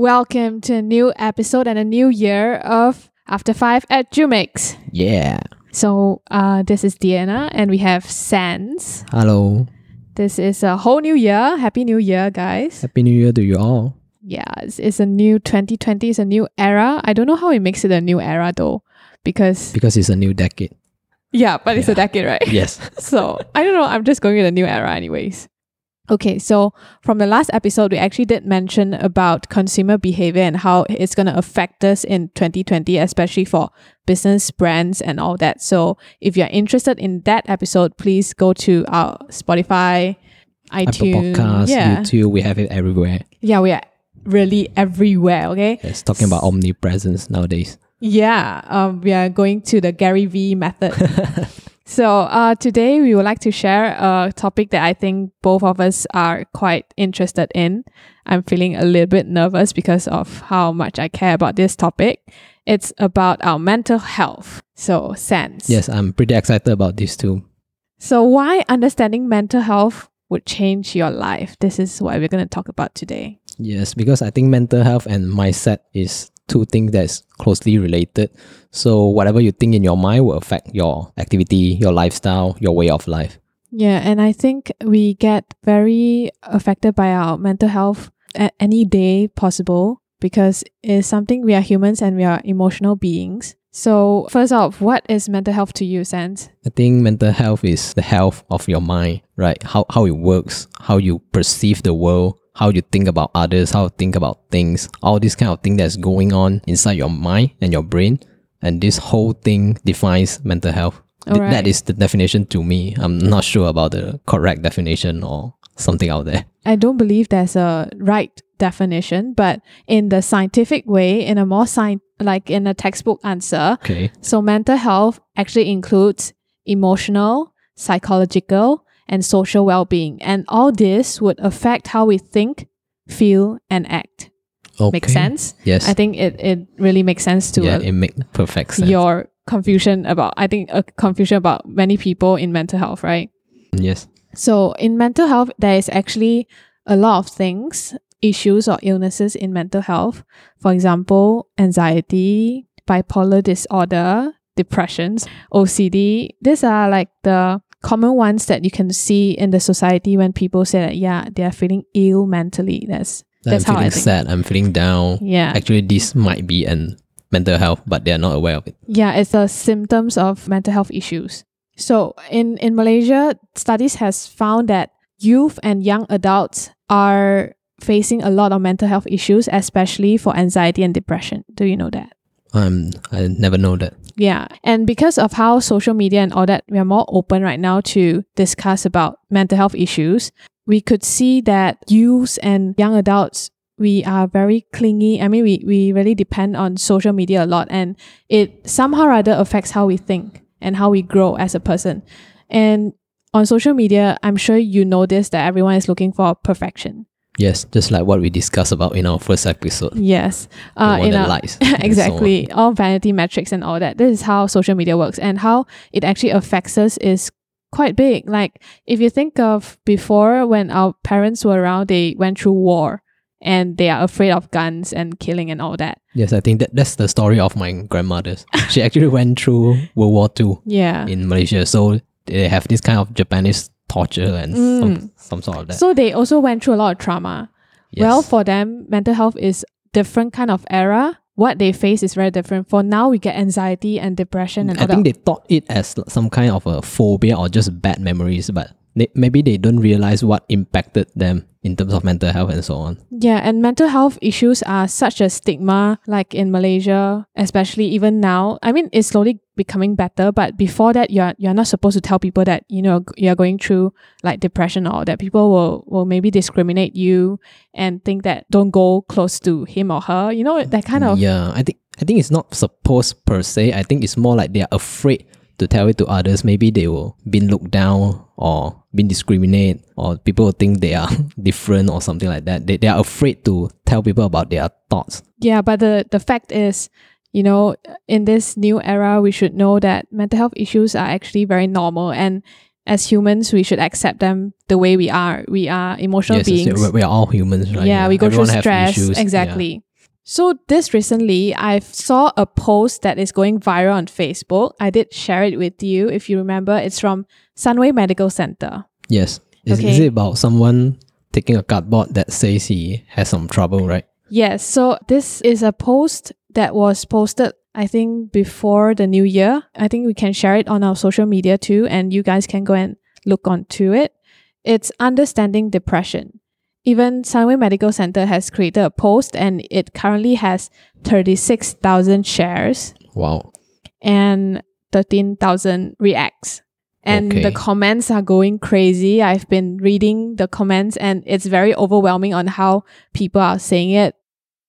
Welcome to a new episode and a new year of After Five at Jumix. Yeah. So, uh, this is Deanna, and we have Sans. Hello. This is a whole new year. Happy New Year, guys. Happy New Year to you all. Yeah, it's, it's a new 2020, it's a new era. I don't know how it makes it a new era though, because, Because it's a new decade. yeah, but it's a decade, right? Yes. so I don't know. I'm just going with a new era, anyways. Okay, so from the last episode, we actually did mention about consumer behavior and how it's going to affect us in 2020, especially for business brands and all that. So if you're interested in that episode, please go to our Spotify, Apple iTunes. Podcasts, yeah, YouTube, we have it everywhere. yeah, we are really everywhere. Okay, It's talking about omnipresence nowadays. yeah, um, we are going to the Gary V method. so uh, today we would like to share a topic that I think both of us are quite interested in. I'm feeling a little bit nervous because of how much I care about this topic. It's about our mental health. So, Sans. Yes, I'm pretty excited about this too. So, why understanding mental health would change your life? This is what we're going to talk about today. Yes, because I think mental health and mindset is two things that's closely related. So whatever you think in your mind will affect your activity, your lifestyle, your way of life. Yeah, and I think we get very affected by our mental health at any day possible because it's something we are humans and we are emotional beings. So, first off, what is mental health to you, Sans? I think mental health is the health of your mind, right? How how it works, how you perceive the world, how you think about others, how you think about things, all this kind of thing that's going on inside your mind and your brain. And this whole thing defines mental health. Th-. That is the definition to me. I'm not sure about the correct definition or something out there. I don't believe there's a right definition, but in the scientific way, in a more sci- like in a textbook answer, Okay. So, mental health actually includes emotional, psychological, and social well being. And all this would affect how we think, feel, and act. Okay. Make sense? Yes. I think it, it really makes sense to yeah, uh, it makes perfect sense. your confusion about, I think, a confusion about many people in mental health, right? yes. So, in mental health, there is actually a lot of things, issues or illnesses in mental health. For example, anxiety, bipolar disorder, depressions, OCD. These are like the common ones that you can see in the society when people say that, yeah, they are feeling ill mentally. That's that's I'm how I feeling think. sad. I'm feeling down. Yeah. Actually, this might be an mental health, but they are not aware of it. Yeah, it's the symptoms of mental health issues. So in, in Malaysia, studies has found that youth and young adults are facing a lot of mental health issues, especially for anxiety and depression. Do you know that? Um, I never know that. Yeah. And because of how social media and all that, we are more open right now to discuss about mental health issues. We could see that youths and young adults, we are very clingy. I mean, we, we really depend on social media a lot and it somehow or other affects how we think and how we grow as a person. And on social media, I'm sure you notice that everyone is looking for perfection. Yes, just like what we discussed about in our first episode. Yes. Uh, in a- lies. and so exactly all vanity metrics and all that this is how social media works and how it actually affects us is quite big like if you think of before when our parents were around they went through war and they are afraid of guns and killing and all that Yes, I think that that's the story of my grandmother's. she actually went through World War II yeah in Malaysia, so they have this kind of Japanese torture and Mm. some, some sort of that. so they also went through a lot of trauma yes. well for them mental health is different kind of era what they face is very different for now we get anxiety and depression and I think they thought it as some kind of a phobia or just bad memories, but they, maybe they don't realize what impacted them in terms of mental health and so on. Yeah, and mental health issues are such a stigma, like in Malaysia, especially even now. I mean, it's slowly becoming better, but before that, you're you're not supposed to tell people that you know you're going through like depression or that people will will maybe discriminate you and think that don't go close to him or her. You know that kind of Yeah, I think I think it's not supposed per se. I think it's more like they are afraid to tell it to others. Maybe they will been looked down or been discriminated or people will think they are different or something like that. They, they are afraid to tell people about their thoughts. Yeah, but the the fact is, you know, in this new era, we should know that mental health issues are actually very normal, and as humans, we should accept them the way we are. We are emotional yes, yes, beings. we- we are all humans, right? yeah, we go Everyone through stress. issues. Yeah. So this recently, I saw a post that is going viral on Facebook. I did share it with you. If you remember, it's from Sunway Medical Center. Yes. Is, is it about someone taking a cardboard that says he has some trouble, right? Yes. So this is a post that was posted, I think, before the new year. I think we can share it on our social media too, and you guys can go and look onto it. It's understanding depression. Even Sunway Medical Center has created a post and it currently has 36,000 shares Wow. and 13,000 reacts. And Okay. the comments are going crazy. I've been reading the comments and it's very overwhelming on how people are saying it.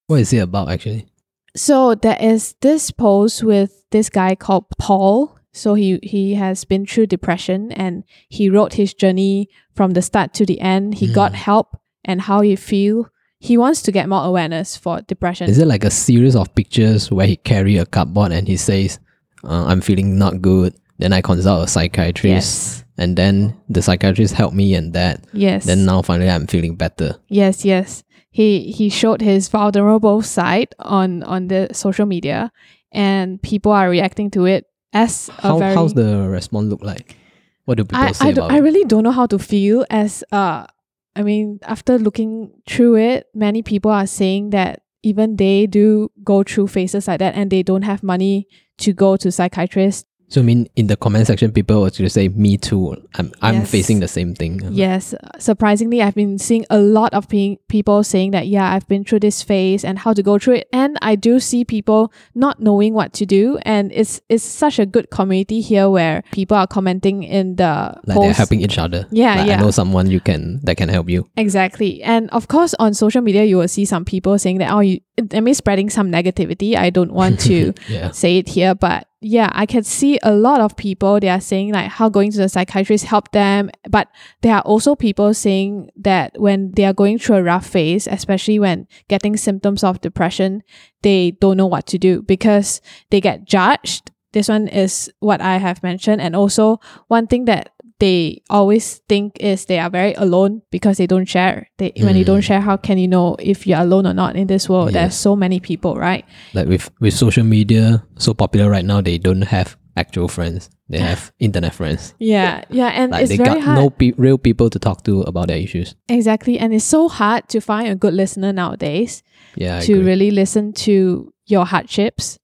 What is it about actually? So there is this post with this guy called Paul. So he he has been through depression and he wrote his journey from the start to the end. He got Mm. help and how he feel. He wants to get more awareness for depression. Is it like a series of pictures where he carry a cardboard and he says, uh, "I'm feeling not good." Then I consult a psychiatrist, yes. and then the psychiatrist helped me and that. Yes. Then now finally I'm feeling better. Yes, yes. He he showed his vulnerable side on on the social media, and people are reacting to it as a How very. how's the response look like? What do people I say I, about I really don't know how to feel as uh. I mean, after looking through it, many people are saying that even they do go through phases like that, and they don't have money to go to psychiatrists. So I mean, in the comment section, people will actually say, "Me too. I'm I'm facing the same thing." Yes, surprisingly, I've been seeing a lot of pe- people saying that, yeah, I've been through this phase and how to go through it. And I do see people not knowing what to do. And it's it's such a good community here where people are commenting in the Like they're helping each other. Yeah, Like, yeah. I know someone you can that can help you. Exactly. And of course, on social media, you will see some people saying that, oh, you, I mean, spreading some negativity. I don't want to Yeah. say it here, but yeah, I can see a lot of people they are saying like how going to the psychiatrist helped them, but there are also people saying that when they are going through a rough phase, especially when getting symptoms of depression, they don't know what to do because they get judged. This one is what I have mentioned, and also one thing that they always think is they are very alone because they don't share. They when you don't Mm. share, how can you know if you're alone or not in this world? There's so many people, right? Like with with social media so popular right now, they don't have actual friends. They have internet friends. Yeah, yeah, and Like it's they very got hard. no pe- real people to talk to about their issues. exactly, and it's so hard to find a good listener nowadays Yeah, I to agree. really listen to your hardships,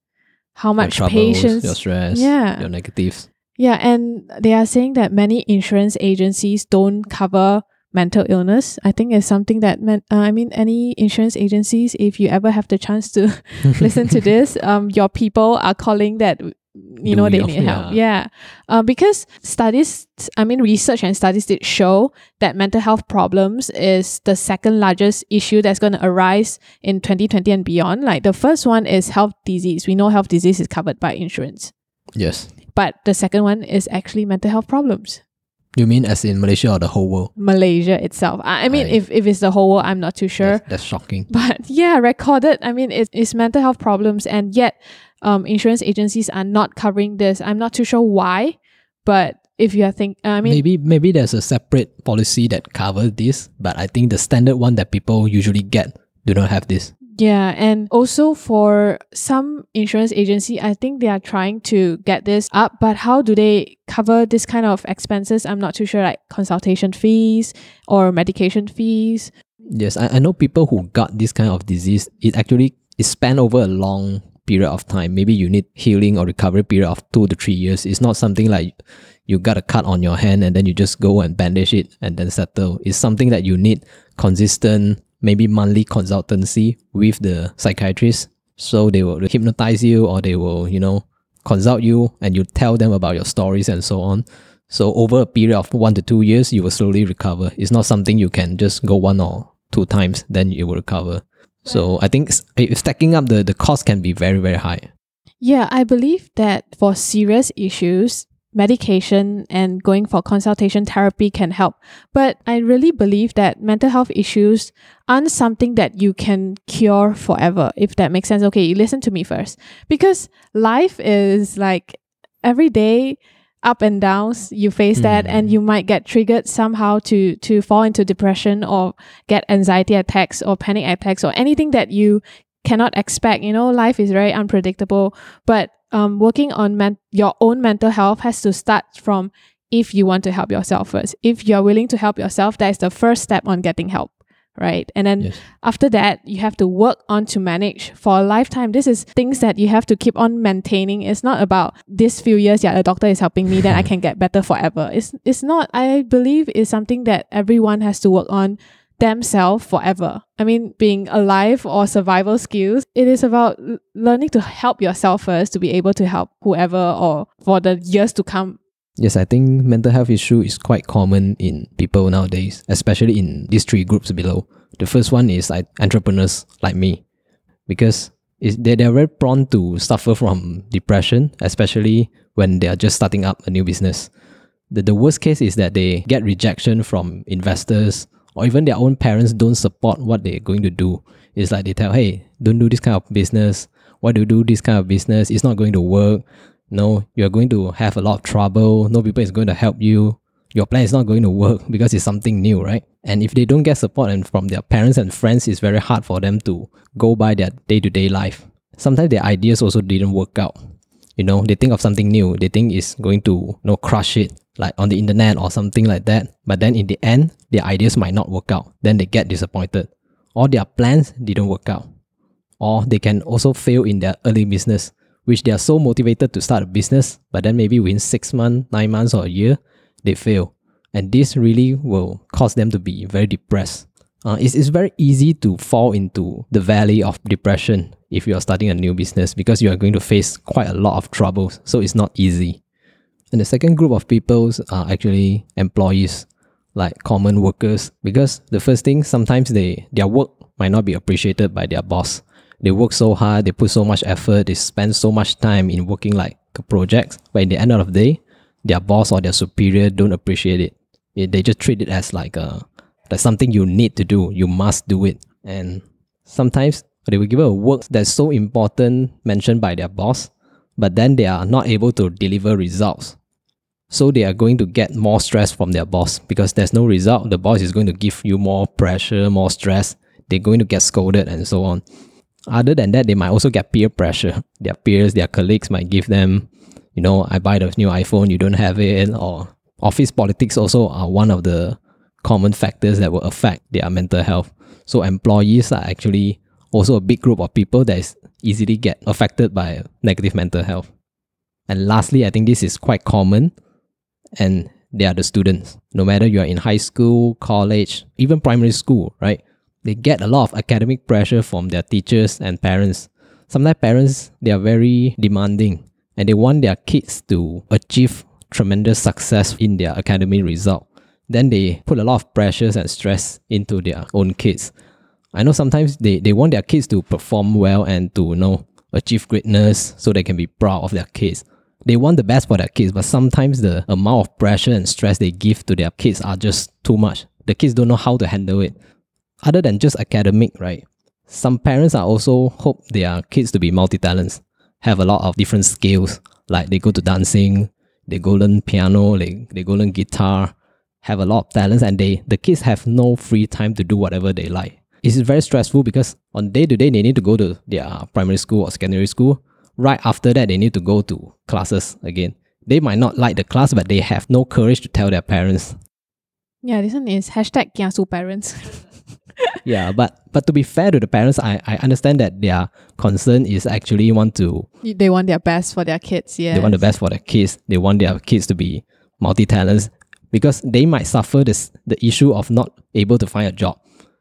how Your much troubles, patience. your stress, Yeah. your negatives. Yeah, and they are saying that many insurance agencies don't cover mental illness. I think it's something that men, uh, I mean, any insurance agencies, if you ever have the chance to listen to this, um, your people are calling that you know they need help. Yeah, uh, because studies, I mean, research and studies did show that mental health problems is the second largest issue that's going to arise in 2020 and beyond. Like the first one is health disease. We know health disease is covered by insurance, Yes. But the second one is actually mental health problems. You mean as in Malaysia or the whole world? Malaysia itself. I, I mean, Aye. if, if it's the whole world, I'm not too sure. That's, that's shocking. But yeah, recorded. I mean, it's, it's mental health problems, and yet um, insurance agencies are not covering this. I'm not too sure why, but if you are think, I mean, maybe maybe there's a separate policy that covers this, but I think the standard one that people usually get do not have this. Yeah, and also for some insurance agency, I think they are trying to get this up. But how do they cover this kind of expenses? I'm not too sure, like consultation fees or medication fees. Yes, I, I know people who got this kind of disease. It actually is over a long period of time. Maybe you need healing or recovery period of two to three years. It's not something like you got a cut on your hand and then you just go and bandage it and then settle. It's something that you need consistent, maybe monthly consultancy with the psychiatrist. So they will hypnotize you or they will, you know, consult you and you tell them about your stories and so on. So over a period of one to two years, you will slowly recover. It's not something you can just go one or two times, then you will recover. So I think stacking up the, the cost can be very, very high. Yeah, I believe that for serious issues, medication and going for consultation therapy can help. But I really believe that mental health issues aren't something that you can cure forever, if that makes sense. Okay, you listen to me first. Because life is like every day up and downs you face that Mm. and you might get triggered somehow to to fall into depression or get anxiety attacks or panic attacks or anything that you cannot expect. You know, life is very unpredictable. But um, working on men- your own mental health has to start from if you want to help yourself first. If you're willing to help yourself, that is the first step on getting help right? And then Yes. after that, you have to work on to manage for a lifetime. This is things that you have to keep on maintaining. It's not about this few years, yeah, the doctor is helping me, then I can get better forever. It's it's not, I believe it's something that everyone has to work on themselves forever. I mean, being alive or survival skills, it is about learning to help yourself first to be able to help whoever or for the years to come. Yes, I think mental health issue is quite common in people nowadays, especially in these three groups below. The first one is like entrepreneurs like me, because they they're very prone to suffer from depression, especially when they are just starting up a new business. The, the worst case is that they get rejection from investors or even their own parents don't support what they're going to do. It's like they tell, hey, don't do this kind of business. Why do you do this kind of business? It's not going to work. No, you're going to have a lot of trouble. No people is going to help you. Your plan is not going to work because it's something new, right? And if they don't get support and from their parents and friends, it's very hard for them to go by their day-to-day life. Sometimes their ideas also didn't work out. You know, they think of something new. They think it's going to you know crush it, like on the internet or something like that. But then in the end, their ideas might not work out. Then they get disappointed. Or their plans didn't work out. Or they can also fail in their early business, which they are so motivated to start a business, but then maybe within six months, nine months, or a year, they fail. And this really will cause them to be very depressed. Uh, it's, it's very easy to fall into the valley of depression if you are starting a new business because you are going to face quite a lot of troubles. So it's not easy. And the second group of people are actually employees, like common workers, because the first thing, sometimes they their work might not be appreciated by their boss. They work so hard, they put so much effort, they spend so much time in working like projects, but in the end of the day, their boss or their superior don't appreciate it. It- They just treat it as like a like something you need to do. You must do it. And sometimes they will give a work that's so important mentioned by their boss, but then they are not able to deliver results. So they are going to get more stress from their boss because there's no result. The boss is going to give you more pressure, more stress. They're going to get scolded and so on. Other than that, they might also get peer pressure. Their peers, their colleagues might give them, you know, I buy the new iPhone, you don't have it, or office politics also are one of the common factors that will affect their mental health. So employees are actually also a big group of people that is easily get affected by negative mental health. And lastly, I think this is quite common and they are the students. No matter you are in high school, college, even primary school, right? They get a lot of academic pressure from their teachers and parents. Sometimes parents they are very demanding and they want their kids to achieve tremendous success in their academic result. Then they put a lot of pressures and stress into their own kids. I know sometimes they, they want their kids to perform well and to you know achieve greatness so they can be proud of their kids. They want the best for their kids, but sometimes the amount of pressure and stress they give to their kids are just too much. The kids don't know how to handle it. Other than just academic, right? Some parents are also hope their kids to be multi-talents, have a lot of different skills. Like they go to dancing, they go learn piano, they, they go learn guitar, have a lot of talents, and they the kids have no free time to do whatever they like. It's very stressful because on day to day they need to go to their primary school or secondary school. Right after that, they need to go to classes again. They might not like the class, but they have no courage to tell their parents. Yeah, this one is hashtag kiasu parents. Yeah, but but to be fair to the parents, I, I understand that their concern is actually want to they want their best for their kids, yeah. they want the best for their kids. They want their kids to be multi talents because they might suffer this the issue of not able to find a job.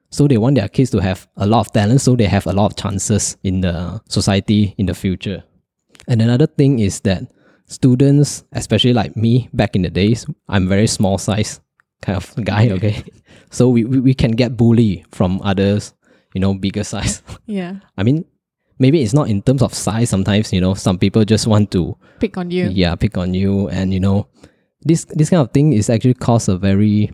So they want their kids to have a lot of talent, so they have a lot of chances in the society in the future. And another thing is that students, especially like me back in the days, I'm very small size kind of guy, okay? So we, we, we can get bullied from others, you know, bigger size. Yeah. I mean, maybe it's not in terms of size sometimes, you know, some people just want to Pick on you. yeah pick on you and you know this this kind of thing is actually cause a very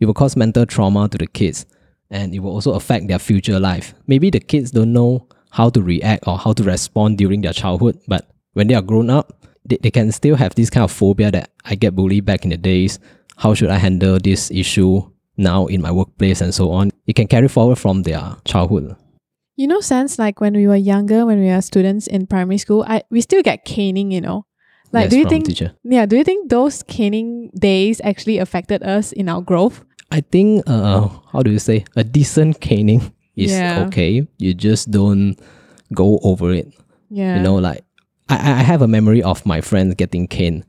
it will cause mental trauma to the kids and it will also affect their future life maybe the kids don't know how to react or how to respond during their childhood but when they are grown up they, they can still have this kind of phobia that i get bullied back in the days how should i handle this issue now in my workplace and so on it can carry forward from their childhood You know, Sans like when we were younger, when we were students in primary school, I we still get caning, you know. Like yes, do you think teacher. yeah, do you think those caning days actually affected us in our growth? I think uh how do you say a decent caning is Yeah. okay. You just don't go over it. Yeah. You know, like I I I have a memory of my friend getting caned.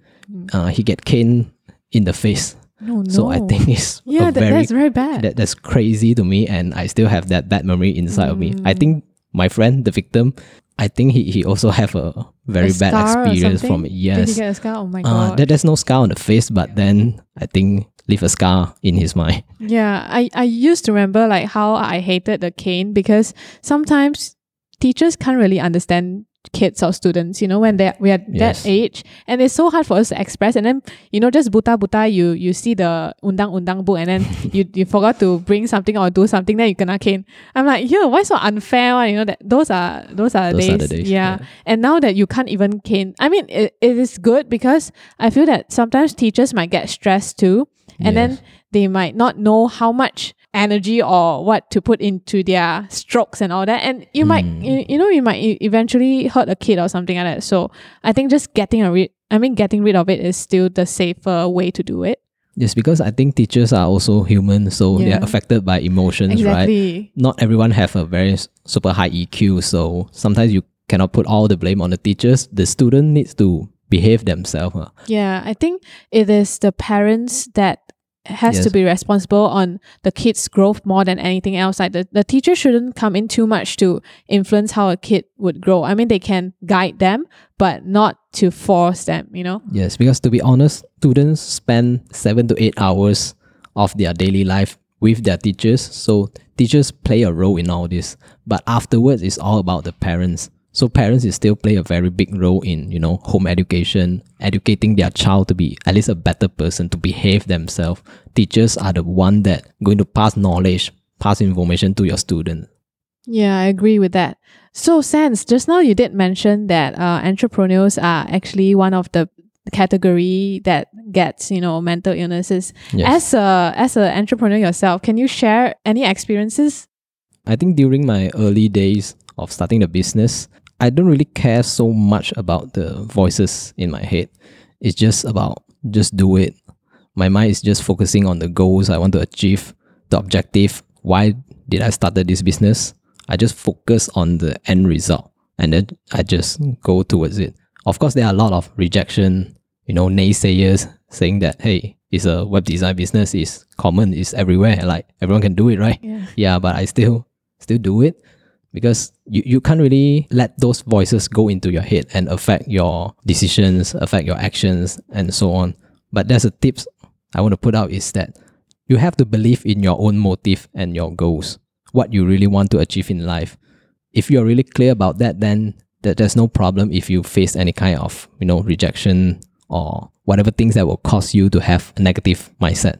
Uh, he get caned in the face. no, no. So I think it's Yeah, a that, very that's very bad. that that's crazy to me, and I still have that bad memory inside of me. I Mm. think my friend, the victim, I think he, he also have a very A bad experience from something? it. Did he get a scar? Oh my uh, god. there, there's no scar on the face, but then I think leave a scar in his mind. Yeah, I, I used to remember like how I hated the cane because sometimes teachers can't really understand kids or students, you know, when they we are Yes. that age. And it's so hard for us to express. And then, you know, just buta buta, you you see the undang undang book and then you, you forgot to bring something or do something, then you kena cane. I'm like, yeah, why so unfair? one? You know, that those are those are Those days. are the days, yeah. yeah. And now that you can't even cane, I mean, it, it is good because I feel that sometimes teachers might get stressed too. And then they might not know how much energy or what to put into their strokes and all that. And you might, Mm. you, you know, you might eventually hurt a kid or something like that. So I think just getting a rid, I mean, getting rid of it is still the safer way to do it. Yes, because I think teachers are also human, so they're affected by emotions, right? Not everyone have a very super high EQ, so sometimes you cannot put all the blame on the teachers. The student needs to behave themselves. ah. Yeah, I think it is the parents that has to be responsible on the kid's growth more than anything else. Like the, the teacher shouldn't come in too much to influence how a kid would grow. I mean, they can guide them, but not to force them, you know? Yes, because to be honest, students spend seven to eight hours of their daily life with their teachers. So teachers play a role in all this. But afterwards, it's all about the parents. So parents still play a very big role in, you know, home education, educating their child to be at least a better person, to behave themselves. Teachers are the one that going to pass knowledge, pass information to your student. Yeah, I agree with that. So, Sans, just now you did mention that uh, entrepreneurs are actually one of the category that gets, you know, mental illnesses. Yes. As a as an entrepreneur yourself, can you share any experiences? I think during my early days of starting the business, I don't really care so much about the voices in my head. It's just about just do it. My mind is just focusing on the goals I want to achieve, the objective. Why did I started this business? I just focus on the end result and then I just go towards it. Of course, there are a lot of rejection, you know, naysayers saying that, hey, it's a web design business, it's common, it's everywhere, like everyone can do it, right? Yeah. yeah but i still still do it because you, you can't really let those voices go into your head and affect your decisions affect your actions and so on. But there's a tips i want to put out is that you have to believe in your own motive and your goals what you really want to achieve in life. If you're really clear about that then that there's no problem if you face any kind of you know rejection or whatever things that will cause you to have a negative mindset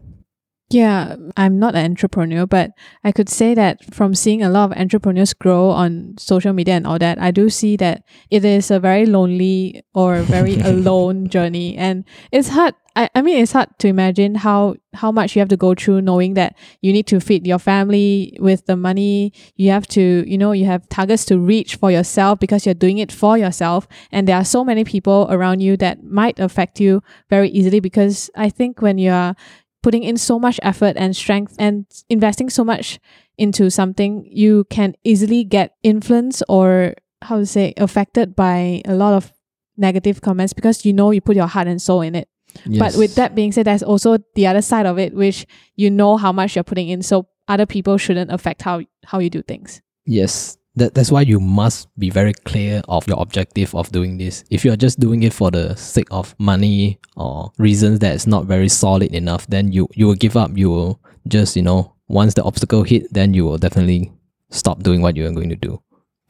Yeah, I'm not an entrepreneur, but I could say that from seeing a lot of entrepreneurs grow on social media and all that, I do see that it is a very lonely or very alone journey. And it's hard. I, I mean, it's hard to imagine how, how much you have to go through knowing that you need to feed your family with the money. You have to, you know, you have targets to reach for yourself because you're doing it for yourself. And there are so many people around you that might affect you very easily because I think when you're putting in so much effort and strength and investing so much into something, you can easily get influenced or how to say affected by a lot of negative comments because you know you put your heart and soul in it. But with that being said, there's also the other side of it, which you know how much you're putting in. So other people shouldn't affect how how you do things. Yes. That, that's why you must be very clear of your objective of doing this. If you're just doing it for the sake of money or reasons that is not very solid enough, then you, you will give up. You will just, you know, once the obstacle hit, then you will definitely stop doing what you are going to do.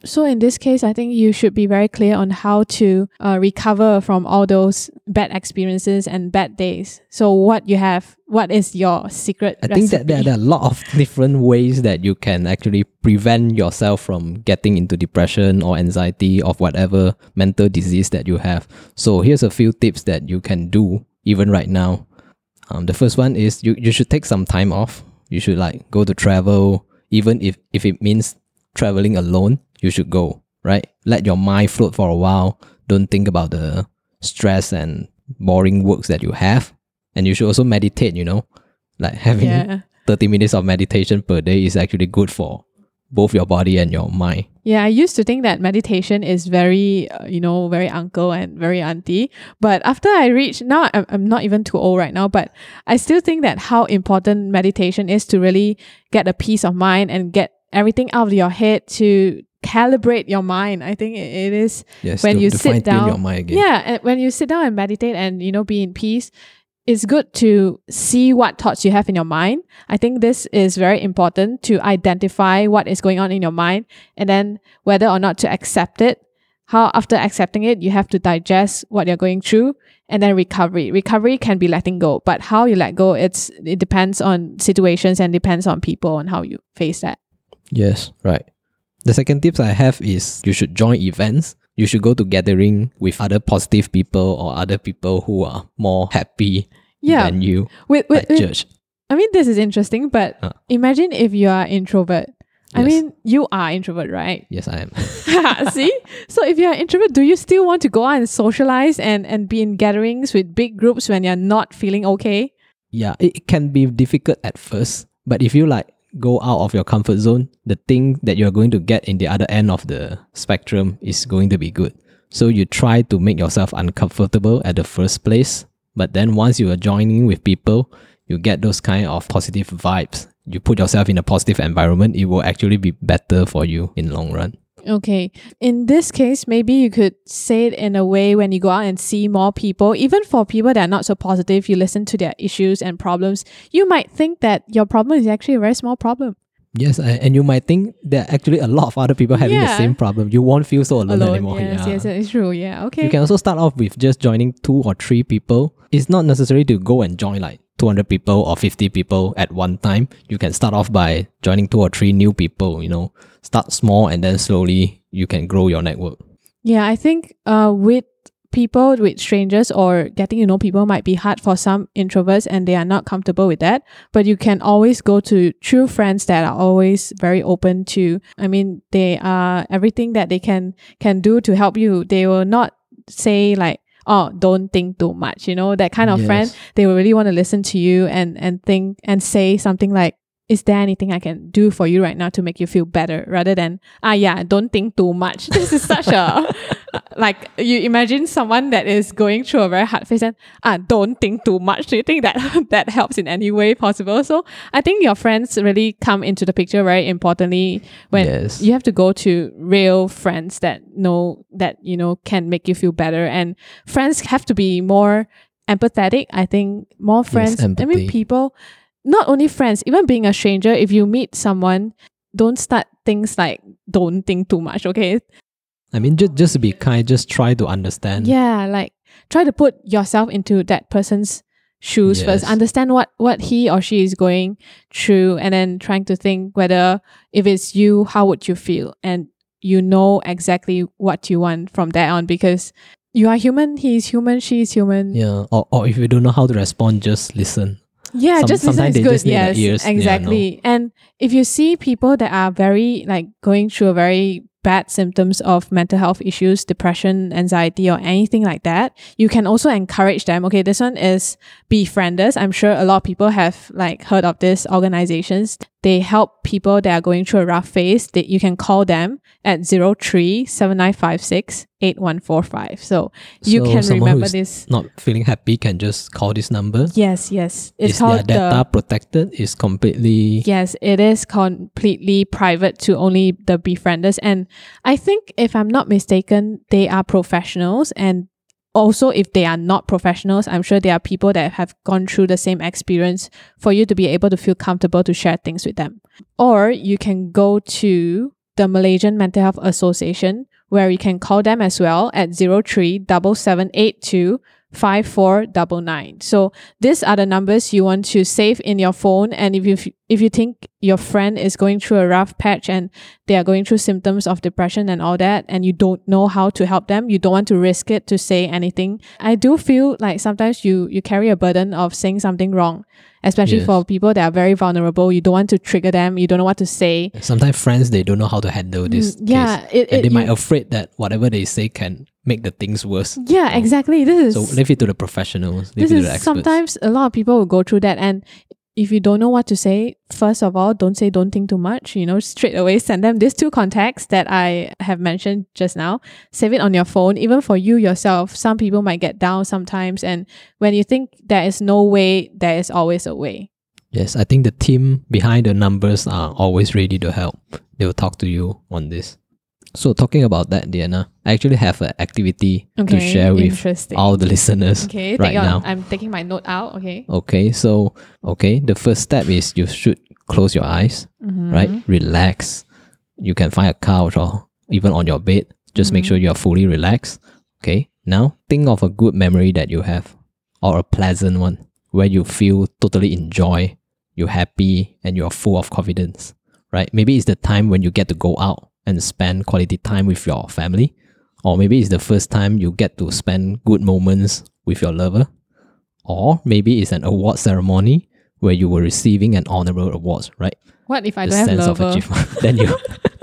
So in this case, I think you should be very clear on how to uh, recover from all those bad experiences and bad days. So what you have, what is your secret? I think that there, are a lot of different ways that you can actually prevent yourself from getting into depression or anxiety of whatever mental disease that you have. So here's a few tips that you can do even right now. Um, the first one is you, you should take some time off. You should like go to travel, even if, if it means traveling alone, you should go, right? Let your mind float for a while. Don't think about the stress and boring works that you have. And you should also meditate, you know? Like having Yeah. 30 minutes of meditation per day is actually good for both your body and your mind. Yeah, I used to think that meditation is very, uh, you know, very uncle and very auntie. But after I reached, now I'm, I'm not even too old right now, but I still think that how important meditation is to really get a peace of mind and get everything out of your head to calibrate your mind. I think it, is Yes, when to, you to sit down. your mind again. Yeah, and when you sit down and meditate and you know be in peace, it's good to see what thoughts you have in your mind. I think this is very important to identify what is going on in your mind and then whether or not to accept it. How after accepting it, you have to digest what you're going through and then recovery. Recovery can be letting go, but how you let go, it's it depends on situations and depends on people and how you face that. Yes, right. The second tips I have is you should join events. You should go to gathering with other positive people or other people who are more happy Yeah. than you With, with, at with church. I mean, this is interesting, but Uh. imagine if you are introvert. I Yes. mean, you are introvert, right? Yes, I am. See? So if you're an introvert, do you still want to go out and socialize and, and be in gatherings with big groups when you're not feeling okay? yeah, it can be difficult at first, but if you like go out of your comfort zone, the thing that you're going to get in the other end of the spectrum is going to be good. So you try to make yourself uncomfortable at the first place, but then once you are joining with people, you get those kind of positive vibes. You put yourself in a positive environment, it will actually be better for you in long run. Okay. In this case, maybe you could say it in a way when you go out and see more people, even for people that are not so positive, you listen to their issues and problems, you might think that your problem is actually a very small problem. Yes, and you might think there are actually a lot of other people having the same problem. You won't feel so alone, Alone. anymore. yes, yeah. yes, it's true. Yeah. Okay. You can also start off with just joining two or three people. It's not necessary to go and join like 200 people or 50 people at one time. You can start off by joining two or three new people, you know. Start small and then slowly you can grow your network. Yeah, I think uh, with people, with strangers, or getting to know people might be hard for some introverts and they are not comfortable with that. But you can always go to true friends that are always very open to. I mean, they are everything that they can can do to help you. They will not say like. Oh, don't think too much. You know, that kind of friend, they will really want to listen to you and and think and say something like, is there anything I can do for you right now to make you feel better rather than ah yeah don't think too much this is such a like you imagine someone that is going through a very hard phase and ah don't think too much. Do you think that that helps in any way possible? So I think your friends really come into the picture very importantly when Yes. you have to go to real friends that know that you know can make you feel better. And friends have to be more empathetic I think. More friends. I mean people not only friends, even being a stranger, if you meet someone, don't start things like don't think too much, okay? I mean, just, just be kind, just try to understand. Yeah, like try to put yourself into that person's shoes first. Understand what what he or she is going through and then trying to think whether if it's you, how would you feel? And you know exactly what you want from there on because you are human, he's human, she's human. Yeah. Or, or if you don't know how to respond, just listen. Yeah, Some- just listen sometimes is they good. just need the yes, ears. Yeah, exactly. And if you see people that are very like going through a very bad symptoms of mental health issues, depression, anxiety, or anything like that, you can also encourage them. Okay, this one is Befrienders. I'm sure a lot of people have like heard of these organizations. They help people that are going through a rough phase. That you can call them at 03 7956 8145. So you So can remember this. Not feeling happy can just call this number. Yes, yes. It's is their called the data protected? Is completely Yes, it is completely private to only the befrienders. And I think, if I'm not mistaken, they are professionals. And also, if they are not professionals, I'm sure there are people that have gone through the same experience for you to be able to feel comfortable to share things with them. Or you can go to the Malaysian Mental Health Association, where you can call them as well at 03 7782 5499. So these are the numbers you want to save in your phone and if you if you think your friend is going through a rough patch and they are going through symptoms of depression and all that and you don't know how to help them, you don't want to risk it to say anything. I do feel like sometimes you you carry a burden of saying something wrong especially Yes. for people that are very vulnerable. You don't want to trigger them. You don't know what to say. Sometimes friends they don't know how to handle this. Mm, yeah, case, it- and it- they might afraid that whatever they say can make the things worse. Yeah, exactly. This is So leave it to the professionals. This is sometimes a lot of people will go through that and if you don't know what to say first of all don't say don't think too much you know straight away send them these two contacts that i have mentioned just now save it on your phone even for you yourself some people might get down sometimes and when you think there is no way there is always a way Yes, I think the team behind the numbers are always ready to help. They will talk to you on this. So talking about that, Diana, I actually have an activity to share with all the listeners okay right take on- now. i'm taking my note out okay Okay, so okay, the first step is you should close your eyes, Mhm. right? Relax. You can find a couch or even on your bed. Just make Mhm. sure you are fully relaxed. Okay, now think of a good memory that you have or a pleasant one where you feel totally enjoy, you're happy, and you're full of confidence, right? Maybe it's the time when you get to go out and spend quality time with your family, or maybe it's the first time you get to spend good moments with your lover, or maybe it's an award ceremony where you were receiving an honorable awards, right? what if i the don't have sense lover of achievement. then you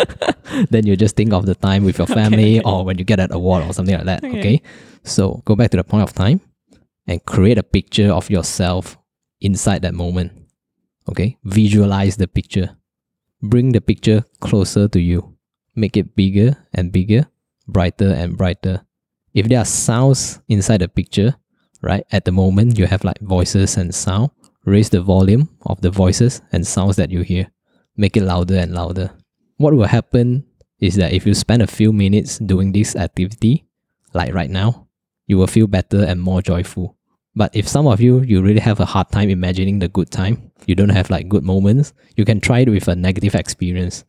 then you just think of the time with your family or when you get an award or something like that. Okay. Okay. So go back to the point of time and create a picture of yourself inside that moment. Okay. Visualize the picture. Bring the picture closer to you. Make it bigger and bigger, brighter and brighter. If there are sounds inside the picture, right, at the moment you have like voices and sound, raise the volume of the voices and sounds that you hear make it louder and louder. What will happen is that if you spend a few minutes doing this activity, like right now, you will feel better and more joyful. But if some of you you really have a hard time imagining the good time, you don't have like good moments, you can try it with a negative experience.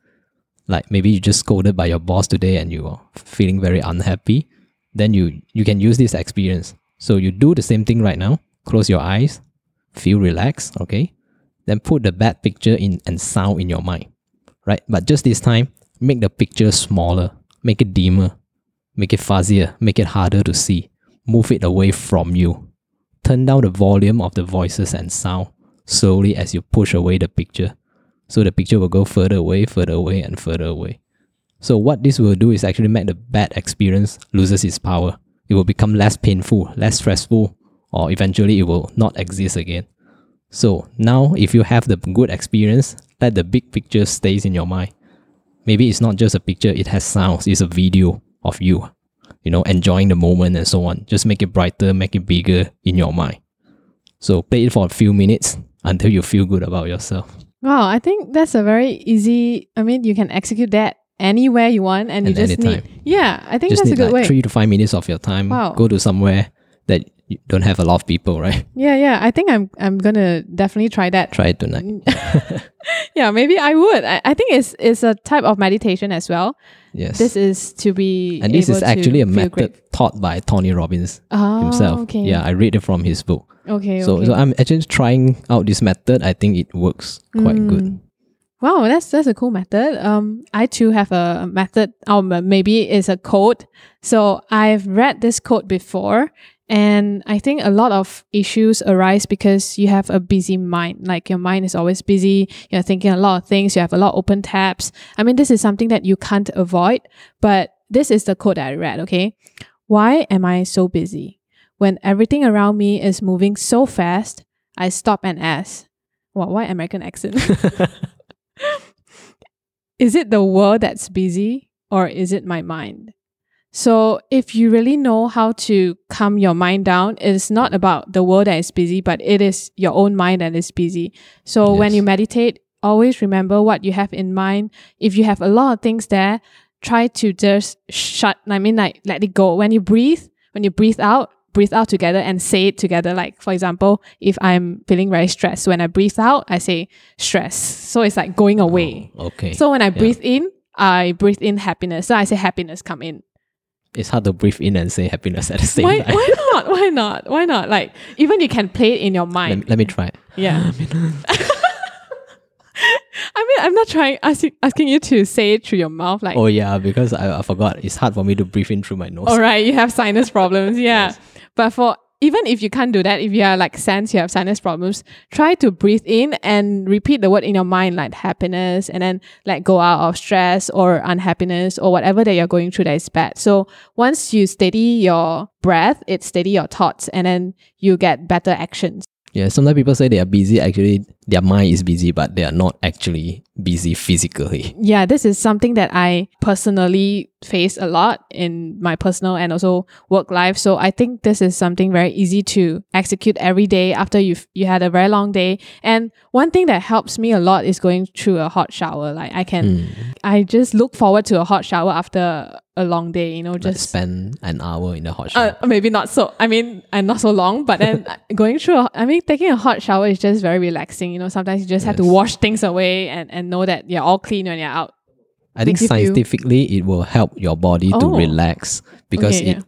Like maybe you just scolded by your boss today and you are feeling very unhappy, then you you can use this experience. So you do the same thing right now. Close your eyes, feel relaxed, okay? Then put the bad picture in and sound in your mind, right? But just this time, make the picture smaller, make it dimmer, make it fuzzier, make it harder to see, move it away from you. Turn down the volume of the voices and sound slowly as you push away the picture. So the picture will go further away, further away, and further away. So what this will do is actually make the bad experience loses its power. It will become less painful, less stressful, or eventually it will not exist again. So now if you have the good experience, let the big picture stays in your mind. Maybe it's not just a picture, it has sounds, it's a video of you, you know, enjoying the moment and so on. Just make it brighter, make it bigger in your mind. So play it for a few minutes until you feel good about yourself. Wow, I think that's a very easy. I mean, you can execute that anywhere you want, and, you just anytime. need. Yeah, I think Just that's a good like way. three to five minutes of your time. Wow. Go to somewhere that you don't have a lot of people, right? Yeah, yeah. I think I'm I'm gonna definitely try that. Try it tonight. yeah, maybe I would. I, I think it's it's a type of meditation as well. Yes. This is to be and this is actually a method great. taught by Tony Robbins Oh, himself. Okay. Yeah, I read it from his book. Okay. So, okay. so I'm actually trying out this method. I think it works quite good. Mm. Wow, that's that's a cool method. Um, I too have a method. Um, maybe it's a code. So I've read this code before, and I think a lot of issues arise because you have a busy mind. Like your mind is always busy. You're thinking a lot of things. You have a lot of open tabs. I mean, this is something that you can't avoid. But this is the quote that I read. Okay, why am I so busy when everything around me is moving so fast? I stop and ask, "What? Why American accent?" is it the world that's busy or is it my mind? So, if you really know how to calm your mind down, it's not about the world that is busy, but it is your own mind that is busy. So, when you meditate, always remember what you have in mind. If you have a lot of things there, try to just shut, I mean, like, let it go. When you breathe, when you breathe out, breathe out together and say it together. Like, for example, if I'm feeling very stressed, when I breathe out, I say stress. So, it's like going away. Oh, okay. So when I breathe in, I breathe in happiness. So I say happiness come in. It's hard to breathe in and say happiness at the same Why, time. why not? Why not? Why not? Like even you can play it in your mind. me, let me try. Yeah. I mean, I'm not trying asking asking you to say it through your mouth. Like, Oh yeah, because I, I forgot. It's hard for me to breathe in through my nose. all right, you have sinus problems. Yeah. But for even if you can't do that, if you are like Sans you have sinus problems, try to breathe in and repeat the word in your mind like happiness and then let go out of stress or unhappiness or whatever that you're going through that is bad. So once you steady your breath, it steady your thoughts and then you get better actions. Yeah, sometimes people say they are busy. Actually, their mind is busy, but they are not actually busy physically. Yeah, this is something that I personally face a lot in my personal and also work life. So I think this is something very easy to execute every day after you've you had a very long day. And one thing that helps me a lot is going through a hot shower. Like I can Mm. I just look forward to a hot shower after a long day, you know, Like just spend an hour in the hot shower. uh, maybe not so. I mean, I'm not so long, but then going through. A, I mean, taking a hot shower is just very relaxing. You know, sometimes you just have to wash things away and, and know that you're all clean when you're out. I think they give you- scientifically it will help your body to Oh. relax because Okay, it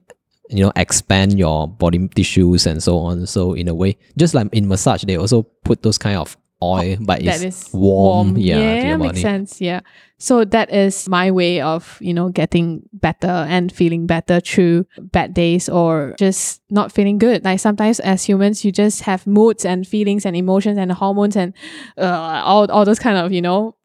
you know expand your body tissues and so on. So in a way, just like in massage, they also put those kind of oil, but that it's is warm, yeah, to yeah makes sense yeah. So that is my way of you know getting better and feeling better through bad days or just not feeling good. Like sometimes as humans you just have moods and feelings and emotions and hormones and uh, all, all those kind of you know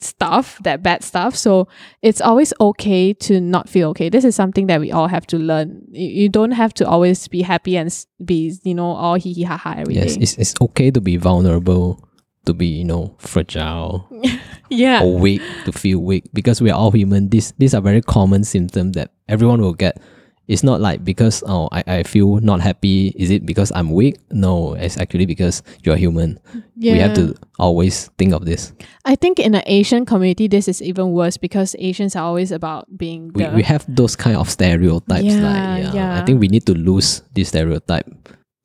stuff that bad stuff. So it's always okay to not feel okay. This is something that we all have to learn. You, you don't have to always be happy and be you know all hee hee ha ha every day. Yes, it's, it's okay to be vulnerable, to be you know fragile yeah or weak, to feel weak because we are all human. These these are very common symptoms that everyone will get. It's not like because oh I, I feel not happy. Is it because I'm weak? No, it's actually because you're human. yeah We have to always think of this. I think in the Asian community, this is even worse because Asians are always about being We, we have those kind of stereotypes. Yeah, like, yeah, yeah. I think we need to lose this stereotype.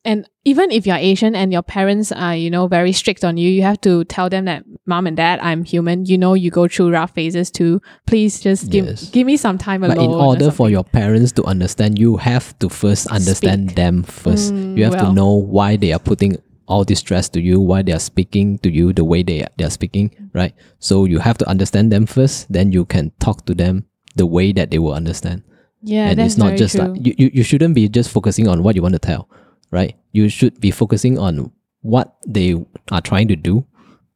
And even if you're Asian and your parents are you know very strict on you, you have to tell them that mom and dad, I'm human. You know, you go through rough phases too. Please just give Yes. give me some time alone. But in or order for your parents to understand, you have to first understand Speak. them first. Mm, you have to know why they are putting all this stress to you, why they are speaking to you the way they are, they are speaking, right? So you have to understand them first, then you can talk to them the way that they will understand. yeah, and it's not just true. like you, you, you shouldn't be just focusing on what you want to tell, right? You should be focusing on what they are trying to do.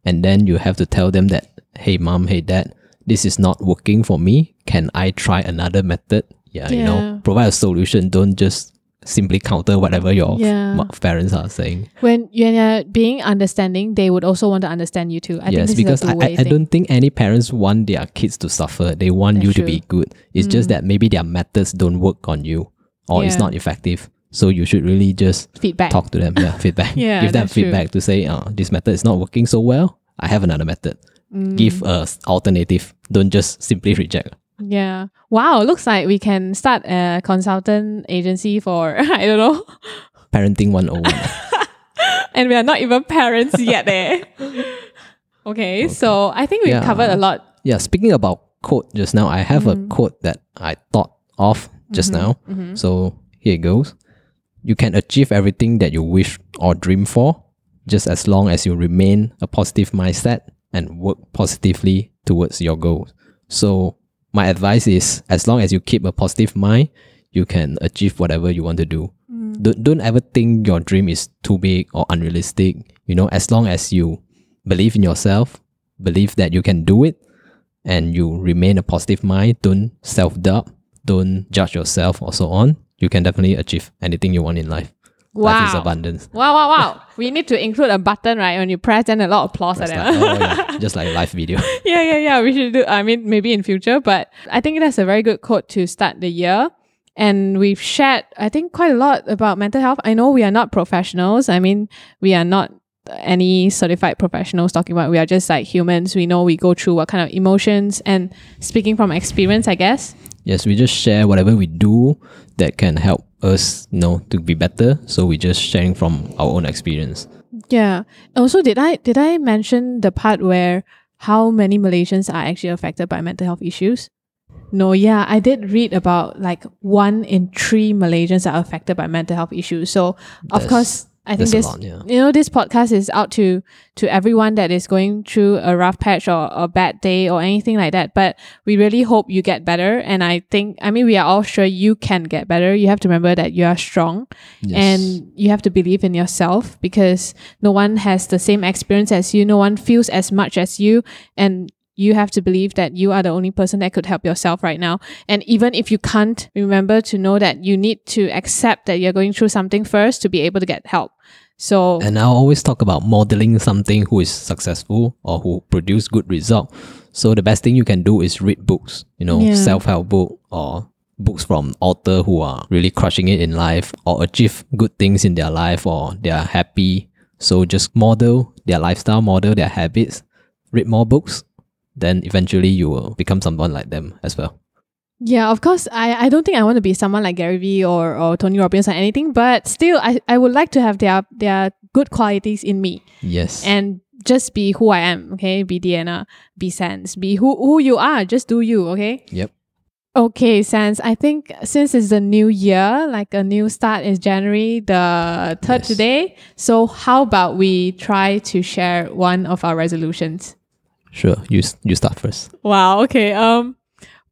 And then you have to tell them that, hey mom, hey dad, this is not working for me. Can I try another method? Yeah, you know, provide a solution. Don't just simply counter whatever your Yeah. parents are saying. when you're being understanding, they would also want to understand you too. I think yes, because I, I, I don't think any parents want their kids to suffer. They want That's you to be good. It's just Mm. that maybe their methods don't work on you or it's not effective. So you should really just feedback. talk to them. Yeah, feedback. Yeah, Give them that's true. feedback to say, uh, this method is not working so well. I have another method. Mm. Give a s- alternative. Don't just simply reject. Yeah. Wow. Looks like we can start a consultant agency for I don't know. Parenting 101. and we are not even parents yet eh. okay, so I think we've Yeah. covered a lot. yeah, speaking about quote just now, I have a quote that I thought of just now. So here it goes. You can achieve everything that you wish or dream for, just as long as you remain a positive mindset and work positively towards your goals. So my advice is as long as you keep a positive mind, you can achieve whatever you want to do. Mm. Don't, don't ever think your dream is too big or unrealistic. You know, as long as you believe in yourself, believe that you can do it, and you remain a positive mind, don't self doubt, don't judge yourself, or so on, you can definitely achieve anything you want in life. Life is abundance. Wow, wow, wow. we need to include a button, right? When you press, then a lot of applause at like, that. oh yeah, just like live video. yeah, yeah, yeah. We should do. I mean, maybe in future, but I think that's a very good quote to start the year. And we've shared, I think, quite a lot about mental health. I know we are not professionals. I mean, we are not any certified professionals talking about. We are just like humans. We know we go through what kind of emotions, and speaking from experience, I guess. Yes, we just share whatever we do that can help us, you know, to be better. So we're just sharing from our own experience. Yeah. Also, did I did I mention the part where how many Malaysians are actually affected by mental health issues? No, yeah, I did read about like one in three Malaysians are affected by mental health issues. So of That's- course, I think That's this lot, yeah. you know this podcast is out to to everyone that is going through a rough patch or a bad day or anything like that. But we really hope you get better. And I think I mean we are all sure you can get better. You have to remember that you are strong Yes. and you have to believe in yourself because no one has the same experience as you no one feels as much as you and you have to believe that you are the only person that could help yourself right now and even if you can't remember to know that you need to accept that you're going through something first to be able to get help so And I always talk about modeling something who is successful or who produce good result. So the best thing you can do is read books, you know, Yeah. self-help book or books from author who are really crushing it in life or achieve good things in their life or they are happy. So just model their lifestyle, model their habits, read more books, then eventually you will become someone like them as well. Yeah, of course. I, I don't think I want to be someone like Gary Vee or, or Tony Robbins or anything, but still, I, I would like to have their their good qualities in me Yes. and just be who I am. Okay, be Deanna, be Sans, be who who you are. Just do you. Okay. yep. Okay, Sans. I think since it's a new year, like a new start is January the third Yes. today. So how about we try to share one of our resolutions? Sure. You you start first. Wow. Okay. Um,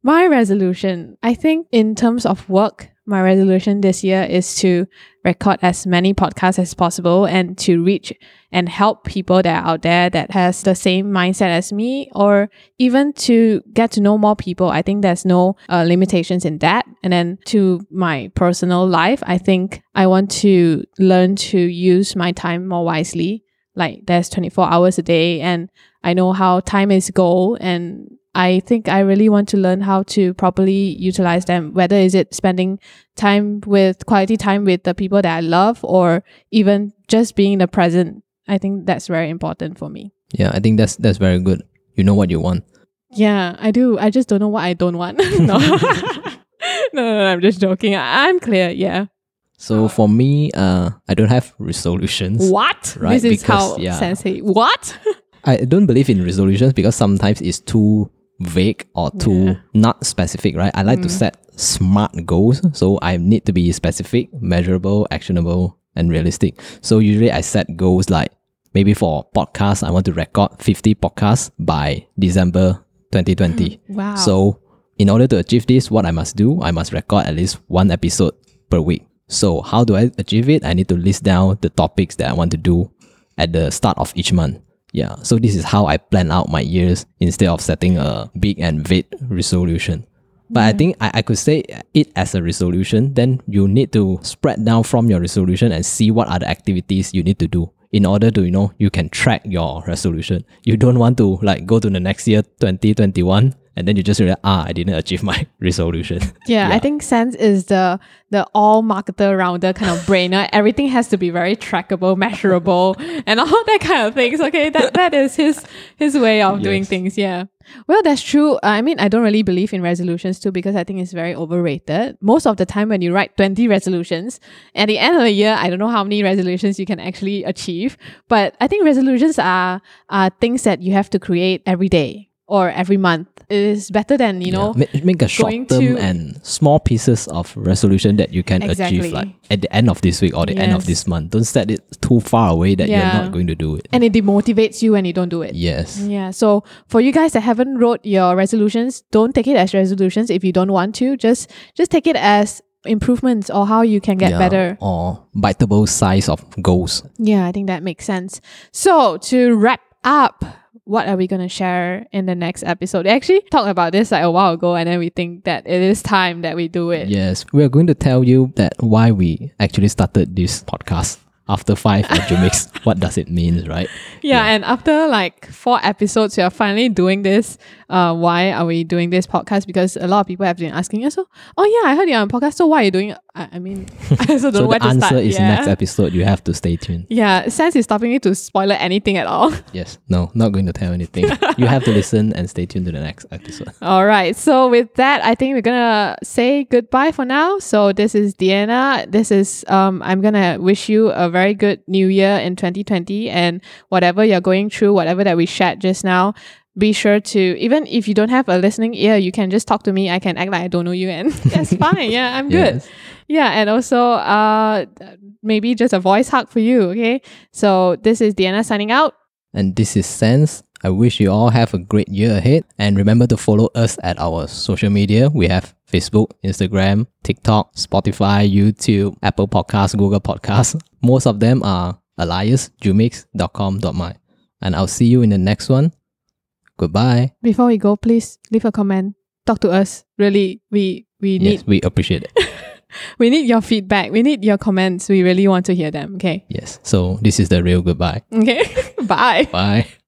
my resolution, I think, in terms of work, my resolution this year is to record as many podcasts as possible and to reach and help people that are out there that has the same mindset as me, or even to get to know more people. I think there's no uh, limitations in that. And then to my personal life, I think I want to learn to use my time more wisely. Like there's 24 hours a day, and I know how time is gold and I think I really want to learn how to properly utilize them, whether is it spending time with quality time with the people that I love or even just being in the present. I think that's very important for me. Yeah, I think that's that's very good. You know what you want. Yeah, I do. I just don't know what I don't want. no. no, no, no, I'm just joking. I- I'm clear. Yeah. So for me, uh, I don't have resolutions. What? Right, this is because, how yeah. sensei. What? I don't believe in resolutions because sometimes it's too vague or too Yeah. not specific, right? I like to set smart goals. So I need to be specific, measurable, actionable, and realistic. So usually I set goals like maybe for podcasts, I want to record 50 podcasts by December 2020. Wow. So in order to achieve this, what I must do, I must record at least one episode per week. So how do I achieve it? I need to list down the topics that I want to do at the start of each month. Yeah. So this is how I plan out my years instead of setting a big and vague resolution. But I mm-hmm. think I, I could say it as a resolution, then you need to spread down from your resolution and see what are the activities you need to do in order to, you know, you can track your resolution. You don't want to like go to the next year, 2021, and then you just realize, ah, I didn't achieve my resolution. Yeah, I think Sans is the the all marketer rounder kind of brainer. Everything has to be very trackable, measurable, and all that kind of things. Okay, that that is his his way of doing things. Yeah. Well, that's true. I mean, I don't really believe in resolutions too because I think it's very overrated. Most of the time, when you write 20 resolutions, at the end of the year, I don't know how many resolutions you can actually achieve. But I think resolutions are, are things that you have to create every day or every month. It is better than, you know, Yeah, make, make a short term and small pieces of resolution that you can Exactly. achieve like at the end of this week or the end of this month. Don't set it too far away that Yeah. you're not going to do it. and it demotivates you when you don't do it. Yes. Yeah. So for you guys that haven't wrote your resolutions, don't take it as resolutions if you don't want to. Just just take it as improvements or how you can get Yeah, better. Or biteable size of goals. Yeah, I think that makes sense. So to wrap up, what are we gonna share in the next episode? We actually talked about this like a while ago, and then we think that it is time that we do it. Yes, we are going to tell you that why we actually started this podcast after five academics. what does it mean, right? Yeah, and after like four episodes, we are finally doing this. Uh, why are we doing this podcast? Because a lot of people have been asking us. So, oh yeah, I heard you're on a podcast. So why are you doing? It?" I, I mean, I also don't So know where the to answer start. is yeah. next episode. You have to stay tuned. Yeah, Sans is stopping me to spoiler anything at all. Yes, no, not going to tell anything. you have to listen and stay tuned to the next episode. All right. So with that, I think we're gonna say goodbye for now. So this is Deanna. This is um I'm gonna wish you a very good new year in 2020 and whatever you're going through, whatever that we shared just now, be sure to even if you don't have a listening ear, you can just talk to me. I can act like I don't know you, and that's fine. Yeah, I'm good. Yeah, and also uh maybe just a voice hug for you. Okay, so this is Deanna signing out. And this is Sans. I wish you all have a great year ahead. And remember to follow us at our social media. We have Facebook, Instagram, TikTok, Spotify, YouTube, Apple Podcasts, Google Podcasts. Most of them are aliasjumix.com.my. And I'll see you in the next one. Goodbye. Before we go, please leave a comment. Talk to us. Really, we we need Yes, we appreciate it. we need your feedback. We need your comments. We really want to hear them. Okay. yes. So this is the real goodbye. Okay. Bye. Bye.